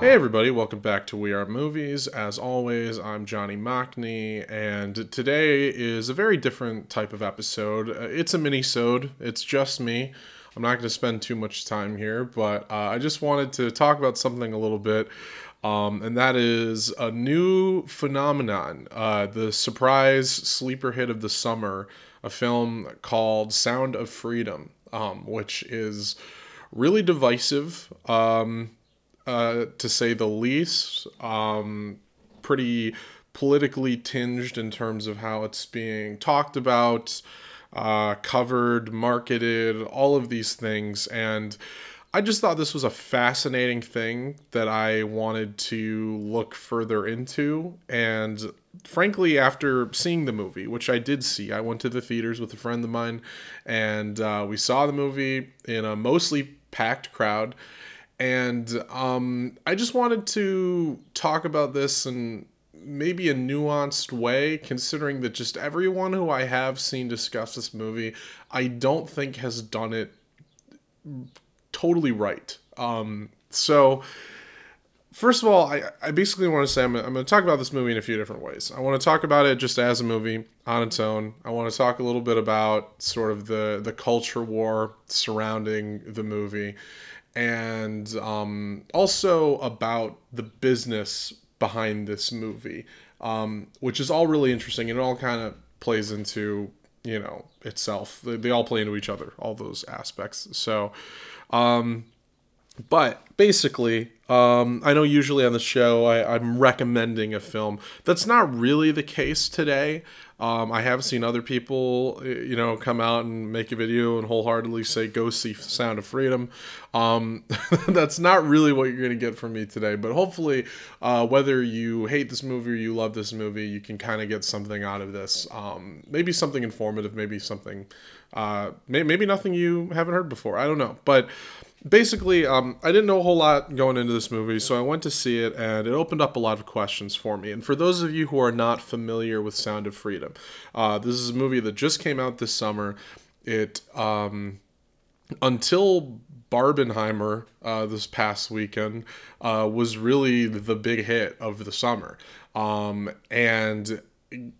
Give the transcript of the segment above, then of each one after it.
Hey everybody, welcome back to We Are Movies. As always, I'm Johnny Mockney, and today is a very different type of episode. Uh, It's a mini-sode. It's just me. I'm not going to spend too much time here, but uh, I just wanted to talk about something a little bit, um, and that is a new phenomenon, uh, the surprise sleeper hit of the summer, a film called Sound of Freedom, um, which is really divisive. Um, uh, to say the least. Um, pretty politically tinged in terms of how it's being talked about, uh, covered, marketed, all of these things. And I just thought this was a fascinating thing that I wanted to look further into. And frankly, after seeing the movie, which I did see, I went to the theaters with a friend of mine and uh, we saw the movie in a mostly packed crowd and um, I just wanted to talk about this in maybe a nuanced way, considering that just everyone who I have seen discuss this movie, I don't think has done it totally right. Um, so, first of all, I, I basically want to say I'm, I'm going to talk about this movie in a few different ways. I want to talk about it just as a movie on its own. I want to talk a little bit about sort of the, the culture war surrounding the movie and um, also about the business behind this movie, um, which is all really interesting. And it all kind of plays into you know itself. They, they all play into each other, all those aspects. So, um, but basically, um, I know usually on the show I, I'm recommending a film. That's not really the case today. Um, I have seen other people, you know, come out and make a video and wholeheartedly say, go see Sound of Freedom. Um, that's not really what you're going to get from me today. But hopefully, uh, whether you hate this movie or you love this movie, you can kind of get something out of this. Um, maybe something informative, maybe something, uh, may- maybe nothing you haven't heard before. I don't know. But basically, um, I didn't know a whole lot going into this movie, so I went to see it, and it opened up a lot of questions for me. And for those of you who are not familiar with Sound of Freedom, uh, this is a movie that just came out this summer. It um, until Barbenheimer uh, this past weekend uh, was really the big hit of the summer, um, and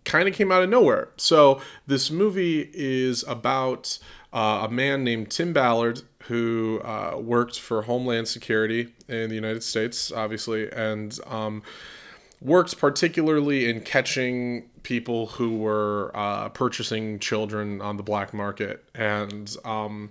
kind of came out of nowhere. So this movie is about uh, a man named Tim Ballard who uh, worked for Homeland Security in the United States, obviously, and um, worked particularly in catching people who were uh, purchasing children on the black market, and um,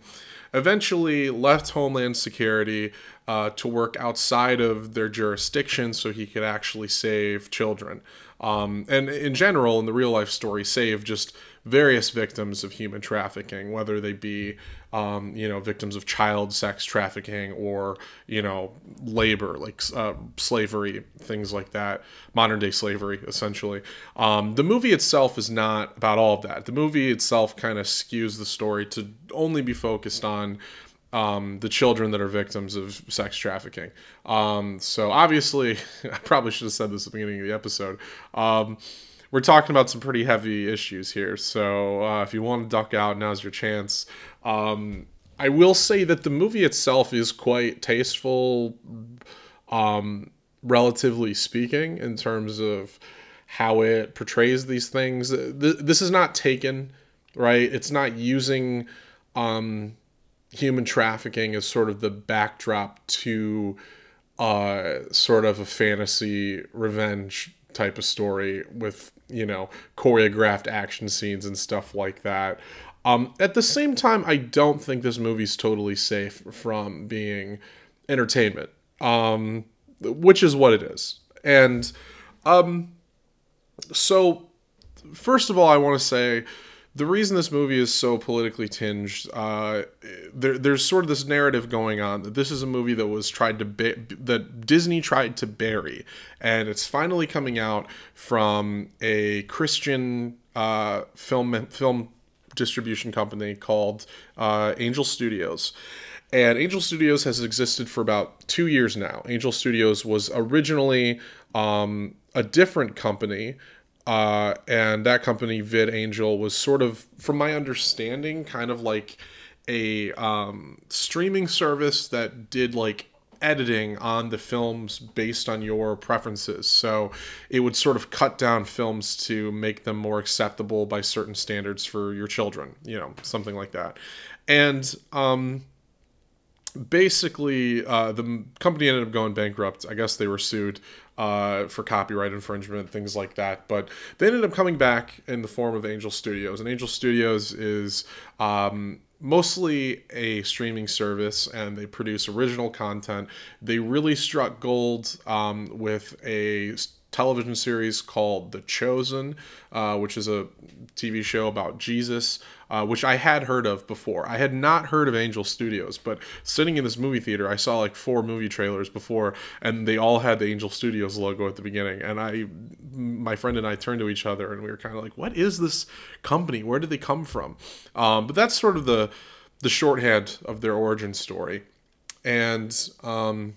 eventually left Homeland Security uh, to work outside of their jurisdiction so he could actually save children. Um, and in general, in the real life story, save just various victims of human trafficking, whether they be, um, you know, victims of child sex trafficking or, you know, labor, like uh, slavery, things like that, modern day slavery, essentially. Um, the movie itself is not about all of that. The movie itself kind of skews the story to only be focused on um, the children that are victims of sex trafficking. Um, so obviously, I probably should have said this at the beginning of the episode. Um, we're talking about some pretty heavy issues here. So uh, if you want to duck out, now's your chance. Um, I will say that the movie itself is quite tasteful, um, relatively speaking, in terms of how it portrays these things. This is not taken, right? It's not using um, human trafficking as sort of the backdrop to uh, sort of a fantasy revenge type of story with you know choreographed action scenes and stuff like that. Um, at the same time, I don't think this movie's totally safe from being entertainment, um, which is what it is. And um, so, first of all, I want to say the reason this movie is so politically tinged, uh, there, there's sort of this narrative going on that this is a movie that was tried to ba- that Disney tried to bury, and it's finally coming out from a Christian uh, film film distribution company called uh, Angel Studios. And Angel Studios has existed for about two years now. Angel Studios was originally um, a different company uh, and that company VidAngel was sort of from my understanding kind of like a um, streaming service that did like editing on the films based on your preferences. So it would sort of cut down films to make them more acceptable by certain standards for your children, you know, something like that. And um, basically, uh, the company ended up going bankrupt. I guess they were sued uh, for copyright infringement, things like that. But they ended up coming back in the form of Angel Studios. And Angel Studios is um, mostly a streaming service and they produce original content. They really struck gold um, with a television series called The Chosen, uh, which is a TV show about Jesus, uh, which I had heard of before. I had not heard of Angel Studios, but sitting in this movie theater, I saw like four movie trailers before, and they all had the Angel Studios logo at the beginning. And I, my friend and I turned to each other, and we were kind of like, "What is this company? Where did they come from?" Um, but that's sort of the the shorthand of their origin story, and um,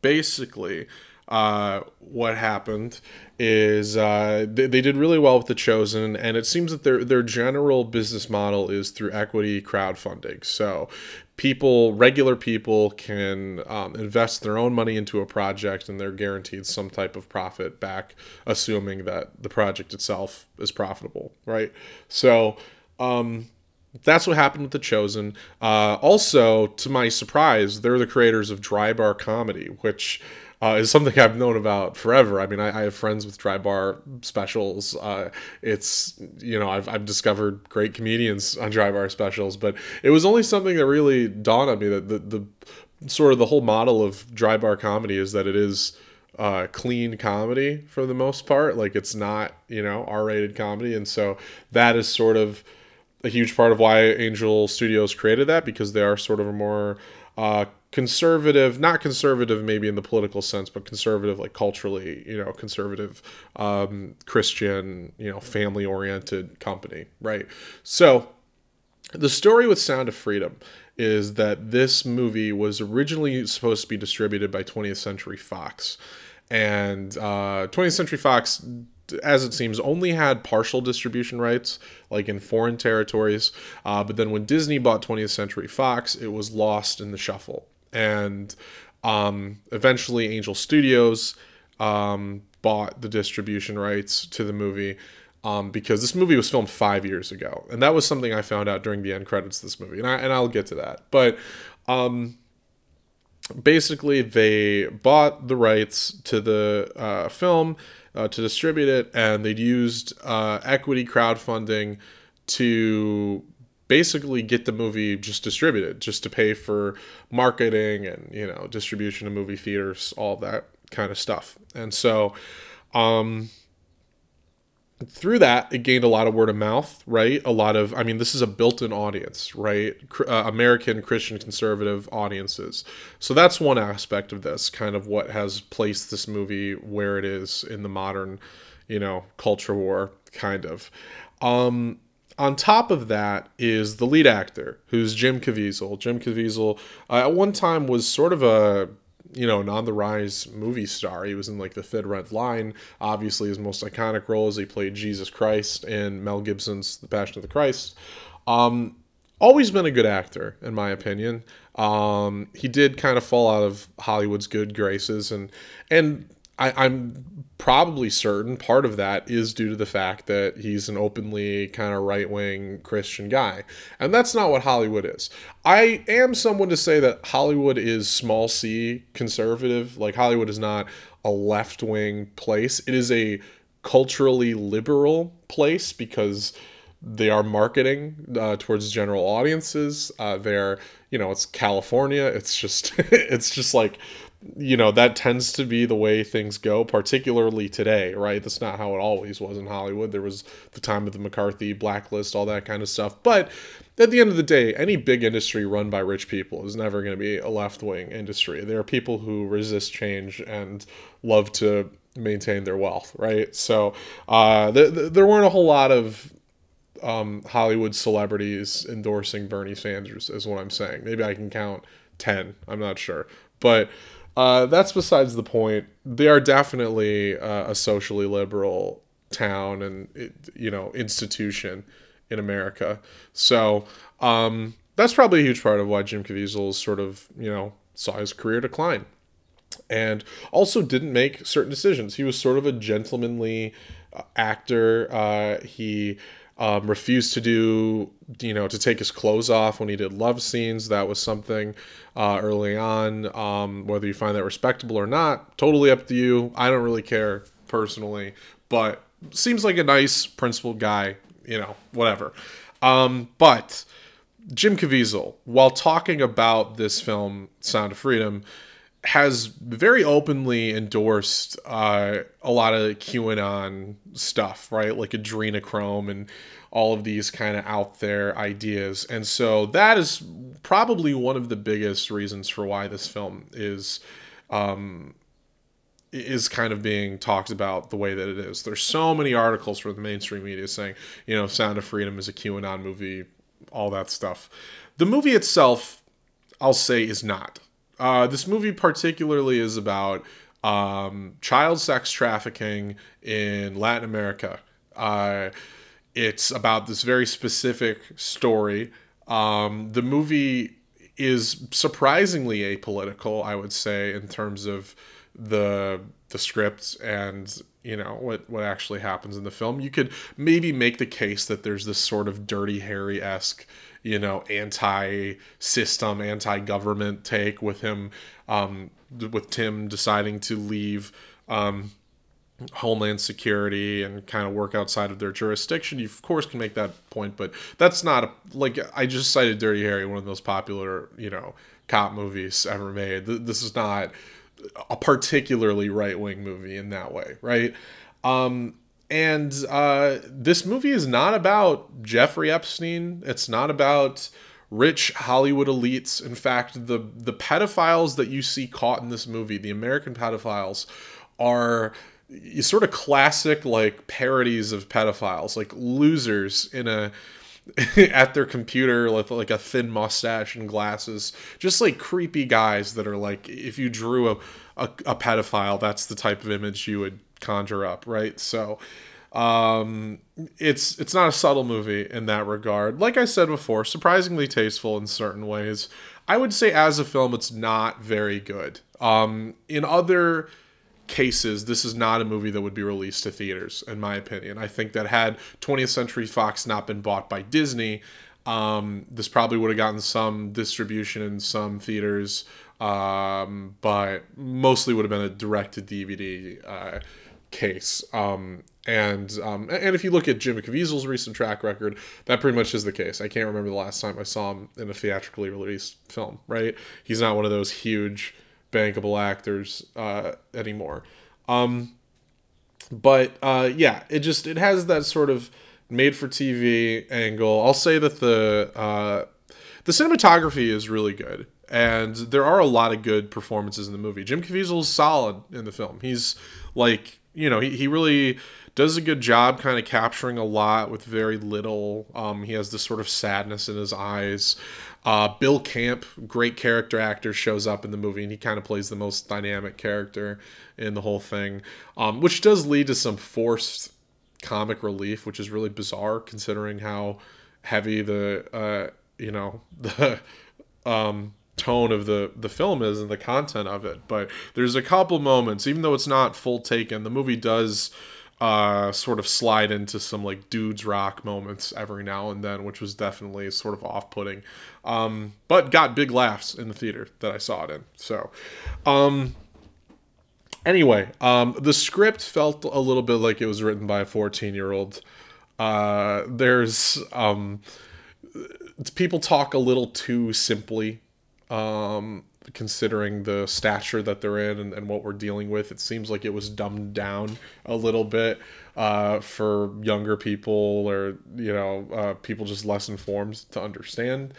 basically uh, what happened is uh, they, they did really well with the chosen and it seems that their their general business model is through equity crowdfunding. So people regular people can um, invest their own money into a project and they're guaranteed some type of profit back assuming that the project itself is profitable right? So um, that's what happened with the chosen. Uh, also to my surprise they're the creators of dry bar comedy which uh, is something I've known about forever. I mean, I, I have friends with dry bar specials. Uh, it's you know I've I've discovered great comedians on dry bar specials, but it was only something that really dawned on me that the the sort of the whole model of dry bar comedy is that it is uh, clean comedy for the most part. Like it's not you know R rated comedy, and so that is sort of a huge part of why Angel Studios created that because they are sort of a more uh, conservative, not conservative maybe in the political sense, but conservative like culturally, you know, conservative um, Christian, you know, family oriented company, right? So the story with Sound of Freedom is that this movie was originally supposed to be distributed by 20th Century Fox. And uh, 20th Century Fox as it seems, only had partial distribution rights, like in foreign territories. Uh, but then when Disney bought 20th Century Fox, it was lost in the shuffle. And um, eventually, Angel Studios um, bought the distribution rights to the movie. Um, because this movie was filmed five years ago, and that was something I found out during the end credits of this movie, and I and I'll get to that. But um, basically, they bought the rights to the uh, film uh, to distribute it, and they'd used uh, equity crowdfunding to basically get the movie just distributed, just to pay for marketing and you know distribution to movie theaters, all that kind of stuff. And so, um, through that, it gained a lot of word of mouth, right? A lot of, I mean, this is a built in audience, right? Uh, American Christian conservative audiences. So that's one aspect of this, kind of what has placed this movie where it is in the modern, you know, culture war, kind of. Um, on top of that is the lead actor, who's Jim Caviezel. Jim Caviezel uh, at one time was sort of a you know, an on the rise movie star. He was in like the Thin Red Line. Obviously, his most iconic role is he played Jesus Christ in Mel Gibson's The Passion of the Christ. Um, always been a good actor, in my opinion. Um, he did kind of fall out of Hollywood's good graces, and and I, I'm probably certain part of that is due to the fact that he's an openly kind of right wing Christian guy. And that's not what Hollywood is. I am someone to say that Hollywood is small c conservative. Like, Hollywood is not a left wing place, it is a culturally liberal place because they are marketing uh, towards general audiences. Uh, they're, you know, it's California. It's just, it's just like you know that tends to be the way things go particularly today right? That's not how it always was in hollywood. There was the time of the mccarthy blacklist all that kind of stuff. But at the end of the day any big industry run by rich people is never going to be a left-wing industry. There are people who resist change and love to maintain their wealth right? So uh, th- th- there weren't a whole lot of um, hollywood celebrities endorsing bernie sanders is what i'm saying. Maybe i can count 10 i'm not sure. But uh, that's besides the point. They are definitely uh, a socially liberal town and you know institution in America. So um, that's probably a huge part of why Jim Caviezel sort of you know saw his career decline and also didn't make certain decisions. He was sort of a gentlemanly uh, actor. Uh, he um, refused to do, you know, to take his clothes off when he did love scenes. That was something uh, early on. Um, whether you find that respectable or not, totally up to you. I don't really care personally, but seems like a nice, principled guy. You know, whatever. Um, but Jim Caviezel, while talking about this film, Sound of Freedom, has very openly endorsed uh, a lot of QAnon stuff, right? Like adrenochrome and all of these kind of out there ideas. And so that is probably one of the biggest reasons for why this film is um, is kind of being talked about the way that it is. There's so many articles from the mainstream media saying, you know, Sound of Freedom is a QAnon movie, all that stuff. The movie itself, I'll say, is not. Uh, this movie particularly is about um, child sex trafficking in Latin America. Uh, it's about this very specific story. Um, the movie is surprisingly apolitical, I would say, in terms of the the script and you know what what actually happens in the film. You could maybe make the case that there's this sort of Dirty Harry esque you know anti-system anti-government take with him um, with tim deciding to leave um, homeland security and kind of work outside of their jurisdiction. You of course can make that point but that's not a, like i just cited dirty harry one of the most popular you know cop movies ever made. This is not a particularly right-wing movie in that way right? Um and uh, this movie is not about Jeffrey Epstein. It's not about rich Hollywood elites. In fact, the the pedophiles that you see caught in this movie, the American pedophiles, are sort of classic like parodies of pedophiles, like losers in a at their computer with like a thin mustache and glasses, just like creepy guys that are like if you drew a, a, a pedophile, that's the type of image you would conjure up, right? So um, it's it's not a subtle movie in that regard. Like I said before, surprisingly tasteful in certain ways. I would say as a film, it's not very good. Um, in other cases, this is not a movie that would be released to theaters, in my opinion. I think that had 20th Century Fox not been bought by Disney, um, this probably would have gotten some distribution in some theaters, um, but mostly would have been a direct to DVD uh, case. Um, and um, and if you look at Jim Caviezel's recent track record, that pretty much is the case. I can't remember the last time I saw him in a theatrically released film. Right? He's not one of those huge bankable actors uh, anymore. Um, but uh, yeah, it just it has that sort of made for TV angle. I'll say that the uh, the cinematography is really good, and there are a lot of good performances in the movie. Jim Caviezel is solid in the film. He's like you know he, he really does a good job kind of capturing a lot with very little. Um, he has this sort of sadness in his eyes. Uh, Bill Camp, great character actor, shows up in the movie and he kind of plays the most dynamic character in the whole thing, um, which does lead to some forced comic relief, which is really bizarre considering how heavy the uh, you know the um, tone of the the film is and the content of it. But there's a couple moments, even though it's not full taken, the movie does uh, sort of slide into some like dudes rock moments every now and then, which was definitely sort of off putting. Um, but got big laughs in the theater that I saw it in. So, um, anyway, um, the script felt a little bit like it was written by a 14 year old. Uh, there's um, people talk a little too simply. Um, considering the stature that they're in and, and what we're dealing with. It seems like it was dumbed down a little bit uh, for younger people or, you know, uh, people just less informed to understand.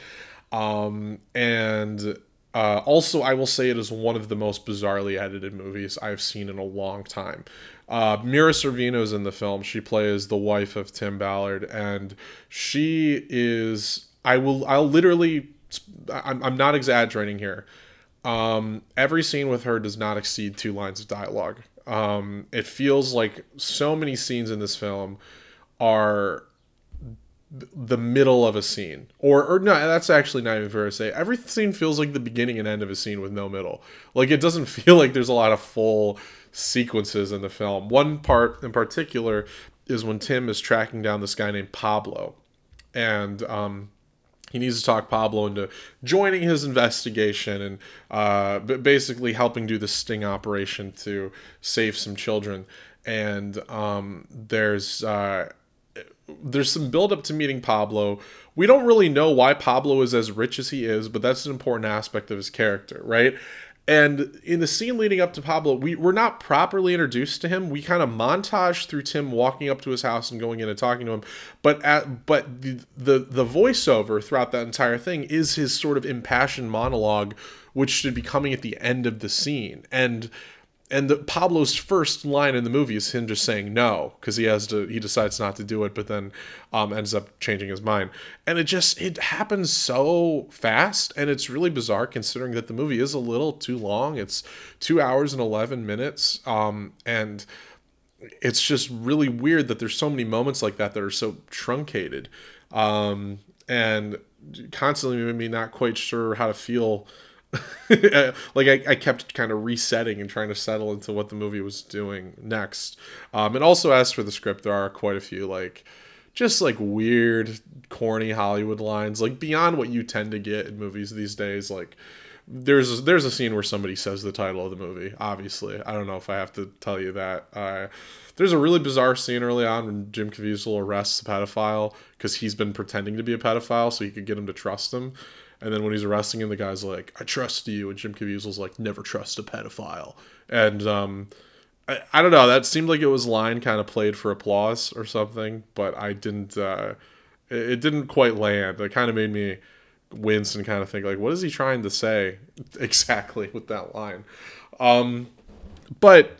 Um, and uh, also, I will say it is one of the most bizarrely edited movies I've seen in a long time. Uh, Mira Sorvino's in the film. She plays the wife of Tim Ballard, and she is. I will. I'll literally. I'm, I'm not exaggerating here. Um, every scene with her does not exceed two lines of dialogue. Um, it feels like so many scenes in this film are the middle of a scene. Or or no that's actually not even fair to say. Every scene feels like the beginning and end of a scene with no middle. Like it doesn't feel like there's a lot of full sequences in the film. One part in particular is when tim is tracking down this guy named pablo. And um he needs to talk Pablo into joining his investigation and uh, basically helping do the sting operation to save some children. And um, there's uh, there's some build up to meeting Pablo. We don't really know why Pablo is as rich as he is, but that's an important aspect of his character, right? And in the scene leading up to Pablo, we, we're not properly introduced to him. We kind of montage through Tim walking up to his house and going in and talking to him. But at but the, the the voiceover throughout that entire thing is his sort of impassioned monologue, which should be coming at the end of the scene. And and the, Pablo's first line in the movie is him just saying no because he has to he decides not to do it but then um, ends up changing his mind. And it just it happens so fast and it's really bizarre considering that the movie is a little too long. It's two hours and 11 minutes um, and it's just really weird that there's so many moments like that that are so truncated. Um, and constantly made me not quite sure how to feel like I, I kept kind of resetting and trying to settle into what the movie was doing next. Um, and also as for the script, there are quite a few like just like weird, corny Hollywood lines, like beyond what you tend to get in movies these days. Like there's there's a scene where somebody says the title of the movie. Obviously, I don't know if I have to tell you that. Uh, there's a really bizarre scene early on when Jim Caviezel arrests a pedophile because he's been pretending to be a pedophile so he could get him to trust him. And then when he's arresting him, the guy's like, "I trust you," and Jim Caviezel's like, "Never trust a pedophile." And um, I, I don't know. That seemed like it was line kind of played for applause or something, but I didn't. Uh, it, it didn't quite land. It kind of made me wince and kind of think like, what is he trying to say exactly with that line? Um, but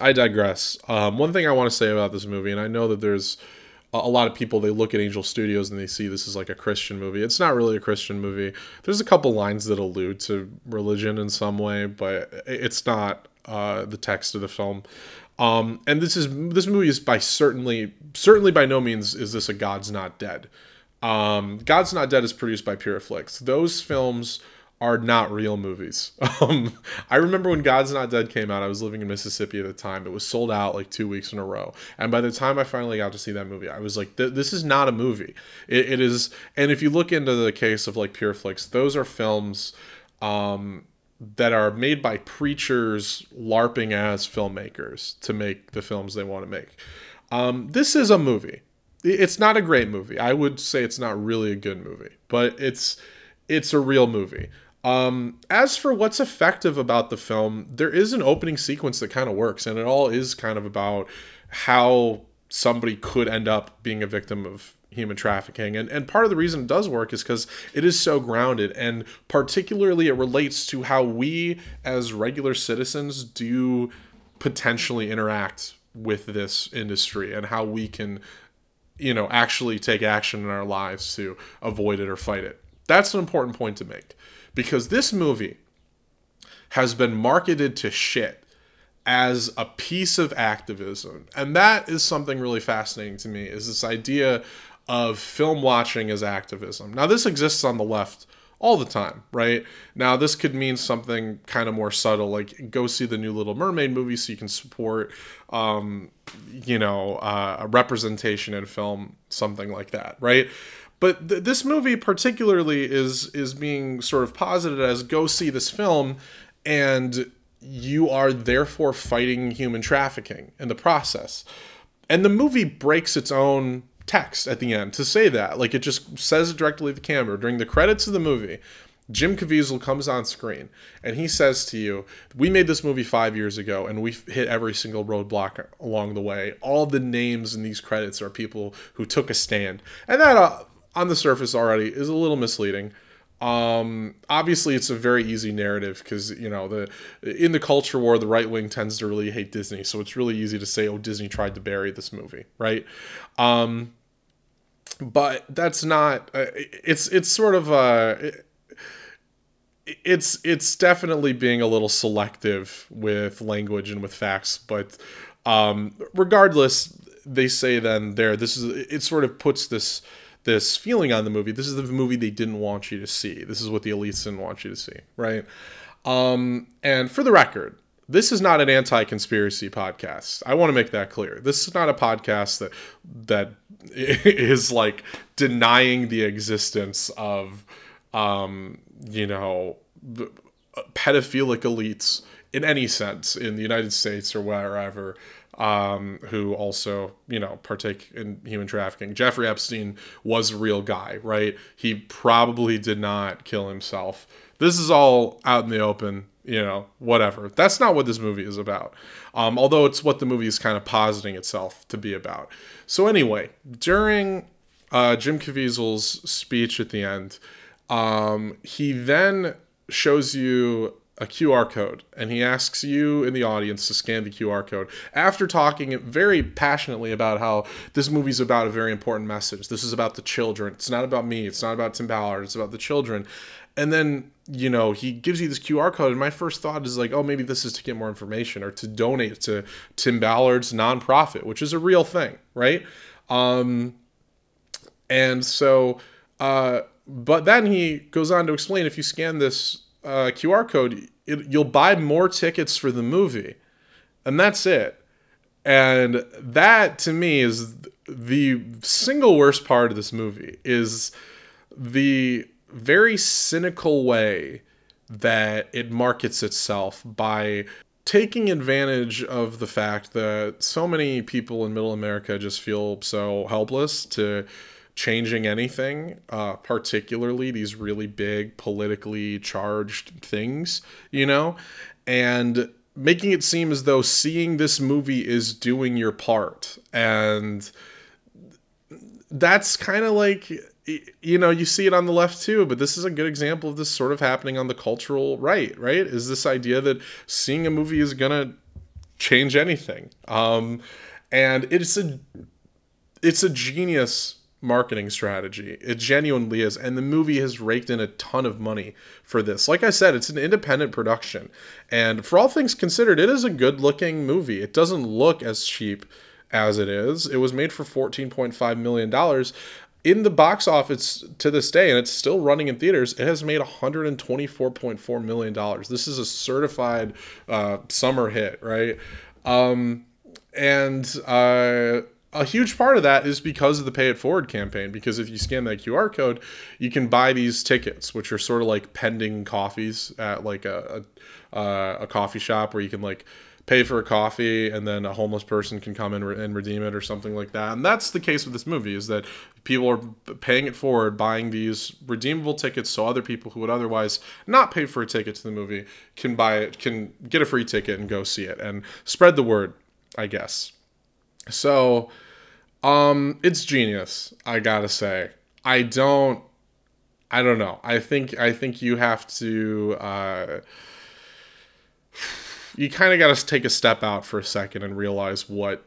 I digress. Um, one thing I want to say about this movie, and I know that there's a lot of people they look at Angel Studios and they see this is like a Christian movie. It's not really a Christian movie. There's a couple lines that allude to religion in some way, but it's not uh, the text of the film. Um, and this is this movie is by certainly certainly by no means is this a God's Not Dead. Um, God's Not Dead is produced by Pureflix. Those films are not real movies. Um, I remember when God's Not Dead came out, I was living in Mississippi at the time. It was sold out like two weeks in a row. And by the time I finally got to see that movie, I was like, this is not a movie. It, it is. And if you look into the case of like Pureflix, those are films um, that are made by preachers LARPing as filmmakers to make the films they want to make. Um, this is a movie. It's not a great movie. I would say it's not really a good movie, but it's it's a real movie. Um, as for what's effective about the film, there is an opening sequence that kind of works, and it all is kind of about how somebody could end up being a victim of human trafficking. And, and part of the reason it does work is because it is so grounded, and particularly it relates to how we as regular citizens do potentially interact with this industry and how we can you know actually take action in our lives to avoid it or fight it that's an important point to make because this movie has been marketed to shit as a piece of activism. And that is something really fascinating to me is this idea of film watching as activism. Now this exists on the left all the time, right? Now this could mean something kind of more subtle like go see the new Little Mermaid movie so you can support um you know, uh, a representation in film, something like that, right? But th- this movie particularly is is being sort of posited as go see this film and you are therefore fighting human trafficking in the process. And the movie breaks its own text at the end to say that. Like it just says directly to the camera. During the credits of the movie, Jim Caviezel comes on screen and he says to you, "We made this movie five years ago, and we hit every single roadblock along the way. All the names in these credits are people who took a stand, and that uh, on the surface already is a little misleading. Um, obviously, it's a very easy narrative because you know the in the culture war, the right wing tends to really hate Disney, so it's really easy to say, "Oh, Disney tried to bury this movie," right? Um, but that's not. Uh, it's it's sort of uh, it's it's definitely being a little selective with language and with facts, but um, regardless, they say then there this is it sort of puts this this feeling on the movie. This is the movie they didn't want you to see. This is what the elites didn't want you to see, right? Um, and for the record, this is not an anti-conspiracy podcast. I want to make that clear. This is not a podcast that that is like denying the existence of um, you know pedophilic elites in any sense in the United States or wherever um, who also you know partake in human trafficking. Jeffrey Epstein was a real guy, right? He probably did not kill himself. This is all out in the open you know, whatever. That's not what this movie is about. Um, although it's what the movie is kind of positing itself to be about. So anyway, during uh, Jim Caviezel's speech at the end, um, he then shows you a QR code and he asks you in the audience to scan the QR code after talking very passionately about how this movie's about a very important message. This is about the children. It's not about me. It's not about Tim Ballard. It's about the children. And then you know, he gives you this QR code, and my first thought is like, oh, maybe this is to get more information or to donate to Tim Ballard's nonprofit, which is a real thing, right? Um, and so, uh, but then he goes on to explain if you scan this uh, QR code, it, you'll buy more tickets for the movie, and that's it. And that to me is the single worst part of this movie is the very cynical way that it markets itself by taking advantage of the fact that so many people in middle America just feel so helpless to changing anything, uh, particularly these really big politically charged things, you know, and making it seem as though seeing this movie is doing your part. And that's kind of like you know you see it on the left too but this is a good example of this sort of happening on the cultural right right? Is this idea that seeing a movie is gonna change anything. Um and it's a it's a genius marketing strategy it genuinely is and the movie has raked in a ton of money for this like i said it's an independent production and for all things considered it is a good looking movie it doesn't look as cheap as it is. It was made for $14.5 million in the box office to this day, and it's still running in theaters, it has made $124.4 million. This is a certified uh, summer hit, right? Um, and uh, a huge part of that is because of the Pay It Forward campaign. Because if you scan that QR code, you can buy these tickets, which are sort of like pending coffees at like a, a, uh, a coffee shop where you can like pay for a coffee and then a homeless person can come in and redeem it or something like that. And that's the case with this movie is that people are paying it forward, buying these redeemable tickets so other people who would otherwise not pay for a ticket to the movie can buy it, can get a free ticket and go see it and spread the word, I guess. So, um it's genius, I got to say. I don't I don't know. I think I think you have to uh you kind of got to take a step out for a second and realize what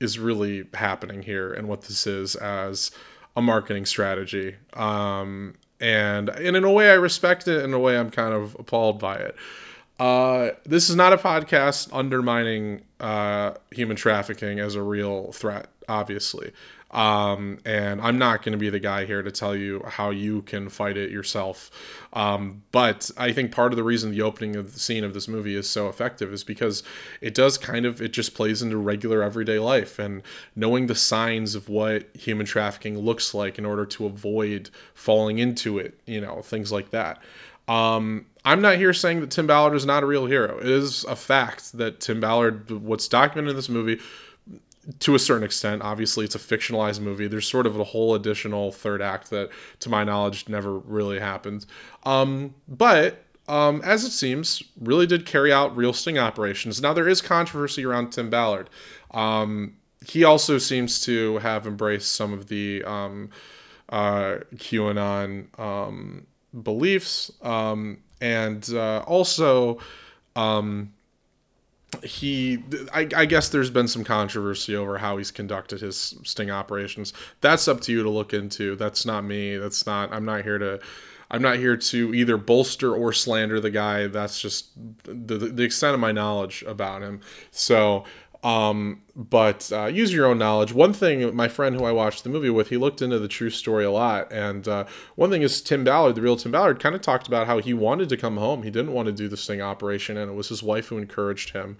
is really happening here and what this is as a marketing strategy. Um, and, and in a way, I respect it. In a way, I'm kind of appalled by it. Uh, this is not a podcast undermining uh, human trafficking as a real threat, obviously. Um, and I'm not going to be the guy here to tell you how you can fight it yourself. Um, but I think part of the reason the opening of the scene of this movie is so effective is because it does kind of, it just plays into regular everyday life and knowing the signs of what human trafficking looks like in order to avoid falling into it, you know, things like that. Um, I'm not here saying that Tim Ballard is not a real hero. It is a fact that Tim Ballard, what's documented in this movie, to a certain extent. Obviously, it's a fictionalized movie. There's sort of a whole additional third act that, to my knowledge, never really happened. Um, but um, as it seems, really did carry out real sting operations. Now, there is controversy around Tim Ballard. Um, he also seems to have embraced some of the um, uh, QAnon um, beliefs um, and uh, also. Um, he I, I, guess there's been some controversy over how he's conducted his sting operations. That's up to you to look into. That's not me. That's not i'm not here to i'm not here to either bolster or slander the guy. That's just the, the extent of my knowledge about him. So Um, but uh, use your own knowledge. One thing, my friend who I watched the movie with, he looked into the true story a lot. And uh, one thing is, Tim Ballard, the real Tim Ballard, kind of talked about how he wanted to come home. He didn't want to do the sting operation, and it was his wife who encouraged him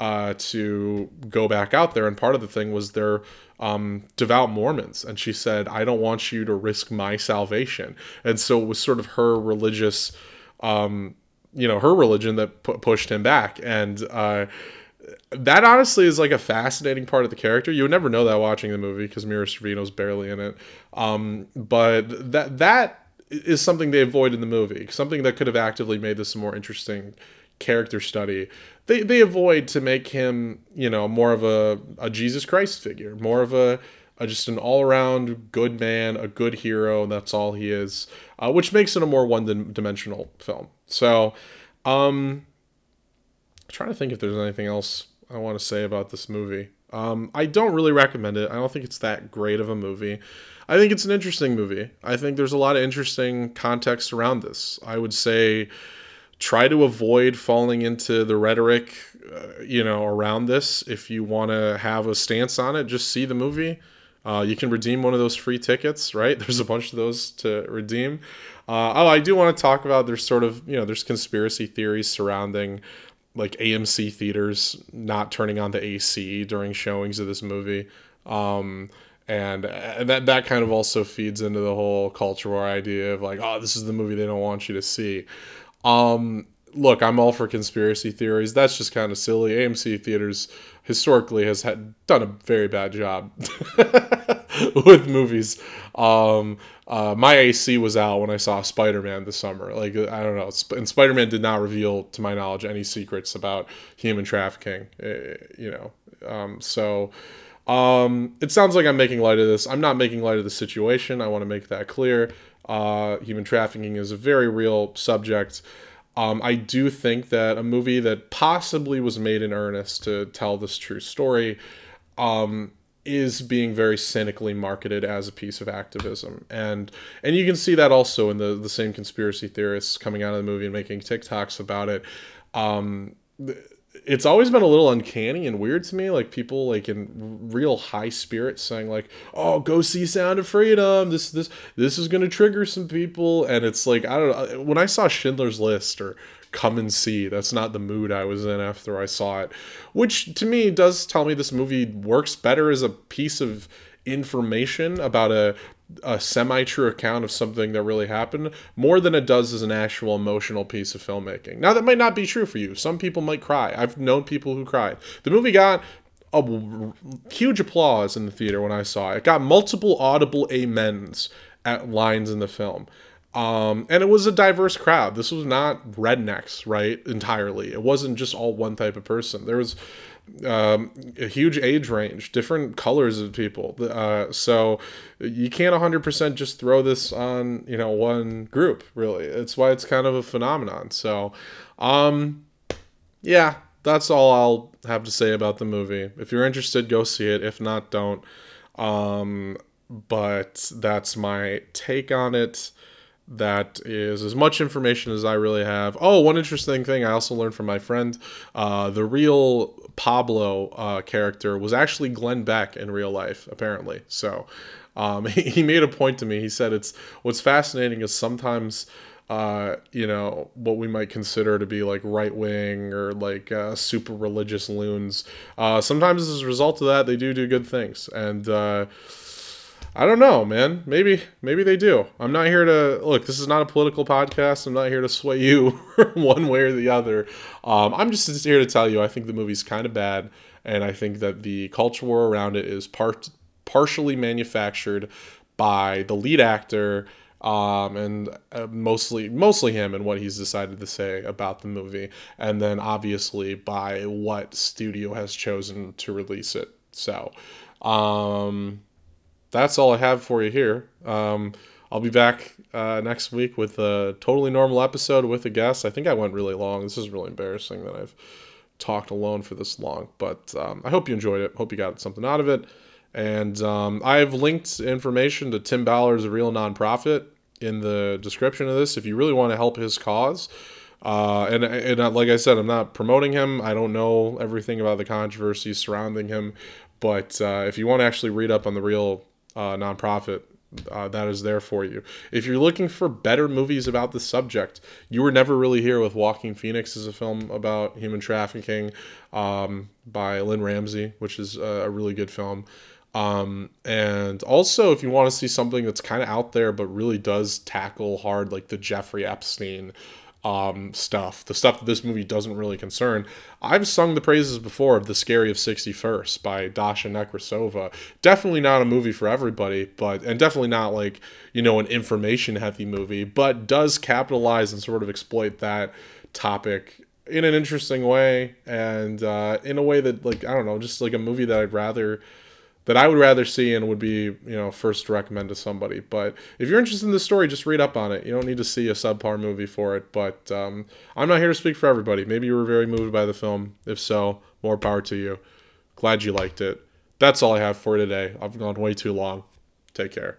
uh, to go back out there. And part of the thing was they're um, devout Mormons. And she said, I don't want you to risk my salvation. And so it was sort of her religious. Um, you know her religion that pu- pushed him back and uh, that honestly is like a fascinating part of the character. You would never know that watching the movie because Mira Sorvino's barely in it. Um, but that that is something they avoid in the movie. Something that could have actively made this a more interesting character study. They they avoid to make him you know more of a, a Jesus Christ figure, more of a, just an all around good man, a good hero, and that's all he is, uh, which makes it a more one dimensional film. So. Um, trying to think if there's anything else I want to say about this movie. Um, I don't really recommend it. I don't think it's that great of a movie. I think it's an interesting movie. I think there's a lot of interesting context around this. I would say try to avoid falling into the rhetoric, uh, you know, around this. If you want to have a stance on it, just see the movie. Uh, you can redeem one of those free tickets, right? There's a bunch of those to redeem. Uh, oh, I do want to talk about there's sort of, you know, there's conspiracy theories surrounding like AMC theaters not turning on the AC during showings of this movie. Um, and uh, that that kind of also feeds into the whole culture war idea of like, oh, this is the movie they don't want you to see. Um, look, I'm all for conspiracy theories. That's just kind of silly. AMC theaters historically has had done a very bad job with movies. Um, uh, my AC was out when I saw Spider Man this summer. Like I don't know, and Spider Man did not reveal, to my knowledge, any secrets about human trafficking. Uh, you know, um, so. Um, it sounds like I'm making light of this. I'm not making light of the situation. I want to make that clear. Uh, human trafficking is a very real subject. Um, I do think that a movie that possibly was made in earnest to tell this true story um, is being very cynically marketed as a piece of activism. And and you can see that also in the the same conspiracy theorists coming out of the movie and making tiktoks about it. Um, it's always been a little uncanny and weird to me like people like in real high spirits saying like oh go see sound of freedom this this this is going to trigger some people and it's like i don't know when i saw schindler's list or come and see. That's not the mood I was in after I saw it, which to me does tell me this movie works better as a piece of information about a a semi true account of something that really happened more than it does as an actual emotional piece of filmmaking. Now, that might not be true for you. Some people might cry. I've known people who cried. The movie got a huge applause in the theater when I saw it. It got multiple audible amens at lines in the film. Um, and it was a diverse crowd. This was not rednecks, right? Entirely. It wasn't just all one type of person. There was um, a huge age range, different colors of people. Uh, so you can't 100% just throw this on, you know, one group, really. It's why it's kind of a phenomenon. So, um, yeah, that's all I'll have to say about the movie. If you're interested, go see it. If not, don't. Um, but that's my take on it that is as much information as I really have. Oh, one interesting thing I also learned from my friend uh, the real Pablo uh, character was actually Glenn Beck in real life, apparently. So um, he, he made a point to me. He said it's what's fascinating is sometimes. Uh, you know what we might consider to be like right wing or like uh, super religious loons. Uh, sometimes as a result of that, they do do good things, and uh, I don't know, man. Maybe maybe they do. I'm not here to look. This is not a political podcast. I'm not here to sway you one way or the other. Um, I'm just here to tell you. I think the movie's kind of bad, and I think that the culture war around it is part partially manufactured by the lead actor um, and uh, mostly mostly him and what he's decided to say about the movie, and then obviously by what studio has chosen to release it. So, um, that's all I have for you here. Um, I'll be back uh, next week with a totally normal episode with a guest. I think I went really long. This is really embarrassing that I've talked alone for this long, but um, I hope you enjoyed it. Hope you got something out of it. And um, I've linked information to Tim Ballard's Real Nonprofit in the description of this. If you really want to help his cause, Uh, and and uh, like I said, I'm not promoting him. I don't know everything about the controversy surrounding him, but uh, if you want to actually read up on the real uh, nonprofit, uh, that is there for you. If you're looking for better movies about the subject, you were never really here with Joaquin Phoenix is a film about human trafficking um, by Lynne Ramsay, which is a really good film. Um, and also, if you want to see something that's kind of out there but really does tackle hard, like the Jeffrey Epstein um, stuff, the stuff that this movie doesn't really concern. I've sung the praises before of The Scary of 61st by Dasha Nekrasova. Definitely not a movie for everybody, but and definitely not like, you know, an information heavy movie, but does capitalize and sort of exploit that topic in an interesting way and uh, in a way that like I don't know, just like a movie that I'd rather that I would rather see and would be, you know, first to recommend to somebody. But if you're interested in the story, just read up on it. You don't need to see a subpar movie for it. But um, I'm not here to speak for everybody. Maybe you were very moved by the film. If so, more power to you. Glad you liked it. That's all I have for today. I've gone way too long. Take care.